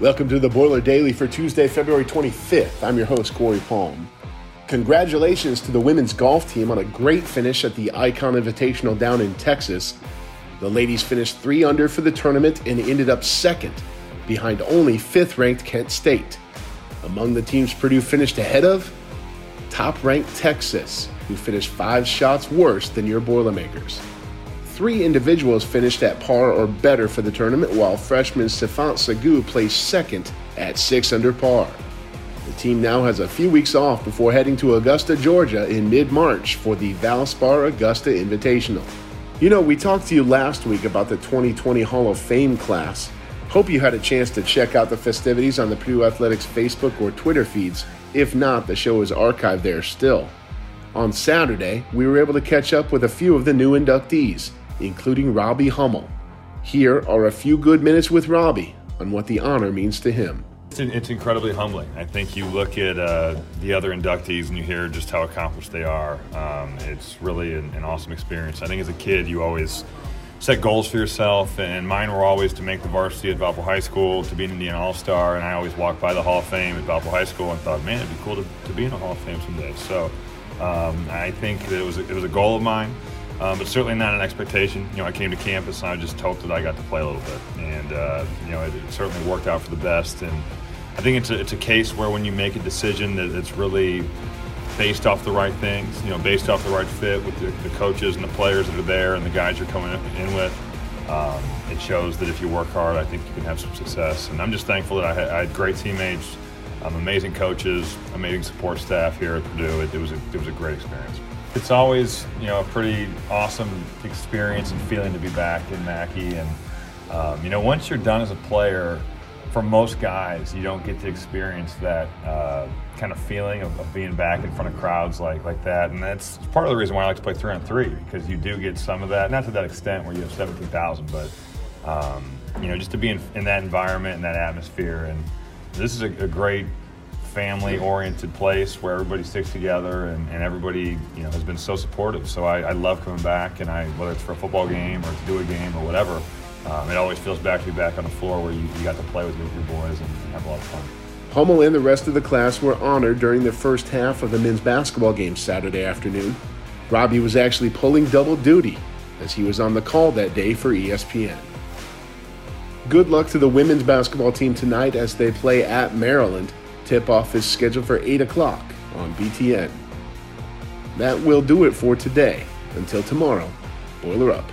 Welcome to the Boiler Daily for Tuesday, February 25th. I'm your host, Corey Palm. Congratulations to the women's golf team on a great finish at the Icon Invitational down in Texas. The ladies finished three under for the tournament and ended up second, behind only fifth ranked Kent State. Among the teams Purdue finished ahead of, top ranked Texas, who finished five shots worse than your Boilermakers. Three individuals finished at par or better for the tournament, while freshman Sifant Sagu placed second at six under par. The team now has a few weeks off before heading to Augusta, Georgia in mid March for the Valspar Augusta Invitational. You know, we talked to you last week about the 2020 Hall of Fame class. Hope you had a chance to check out the festivities on the Purdue Athletics Facebook or Twitter feeds. If not, the show is archived there still. On Saturday, we were able to catch up with a few of the new inductees including Robbie Hummel. Here are a few good minutes with Robbie on what the honor means to him. It's, incredibly humbling. I think you look at uh, the other inductees and you hear just how accomplished they are. Um, it's really an, an, awesome experience. I think as a kid, you always set goals for yourself, and mine were always to make the varsity at Valpo High School, to be an Indiana All Star, and I always walked by the Hall of Fame at Valpo High School and thought, man, it'd be cool to, to be in the Hall of Fame someday. So um, I think that it was, a, it was a goal of mine um, but certainly not an expectation. You know, I came to campus and I just hoped that I got to play a little bit, and uh, you know, it, it, certainly worked out for the best. And I think it's a, it's a case where when you make a decision that it's really based off the right things, you know, based off the right fit with the, the coaches and the players that are there and the guys you're coming in with. Um, it shows that if you work hard, I think you can have some success. And I'm just thankful that I had, I had great teammates, um, amazing coaches, amazing support staff here at Purdue. It, it was a, it was a great experience. It's always, you know, a pretty awesome experience and feeling to be back in Mackey. And, um, you know, once you're done as a player, for most guys, you don't get to experience that uh, kind of feeling of, of, being back in front of crowds like like that. And that's part of the reason why I like to play three on three because you do get some of that, not to that extent where you have 17,000, but, um, you know, just to be in, in, that environment and that atmosphere. And this is a, a great family oriented place where everybody sticks together and, and everybody you know has been so supportive so I, I, love coming back and I whether it's for a football game or to do a game or whatever um, it always feels back to be back on the floor where you, you got to play with your, your boys and, and have a lot of fun Hummel and the rest of the class were honored during the first half of the men's basketball game Saturday afternoon. Robbie was actually pulling double duty as he was on the call that day for ESPN. Good luck to the women's basketball team tonight as they play at Maryland. Tip off is scheduled for 8 o'clock on BTN. That will do it for today. Until tomorrow, boiler up.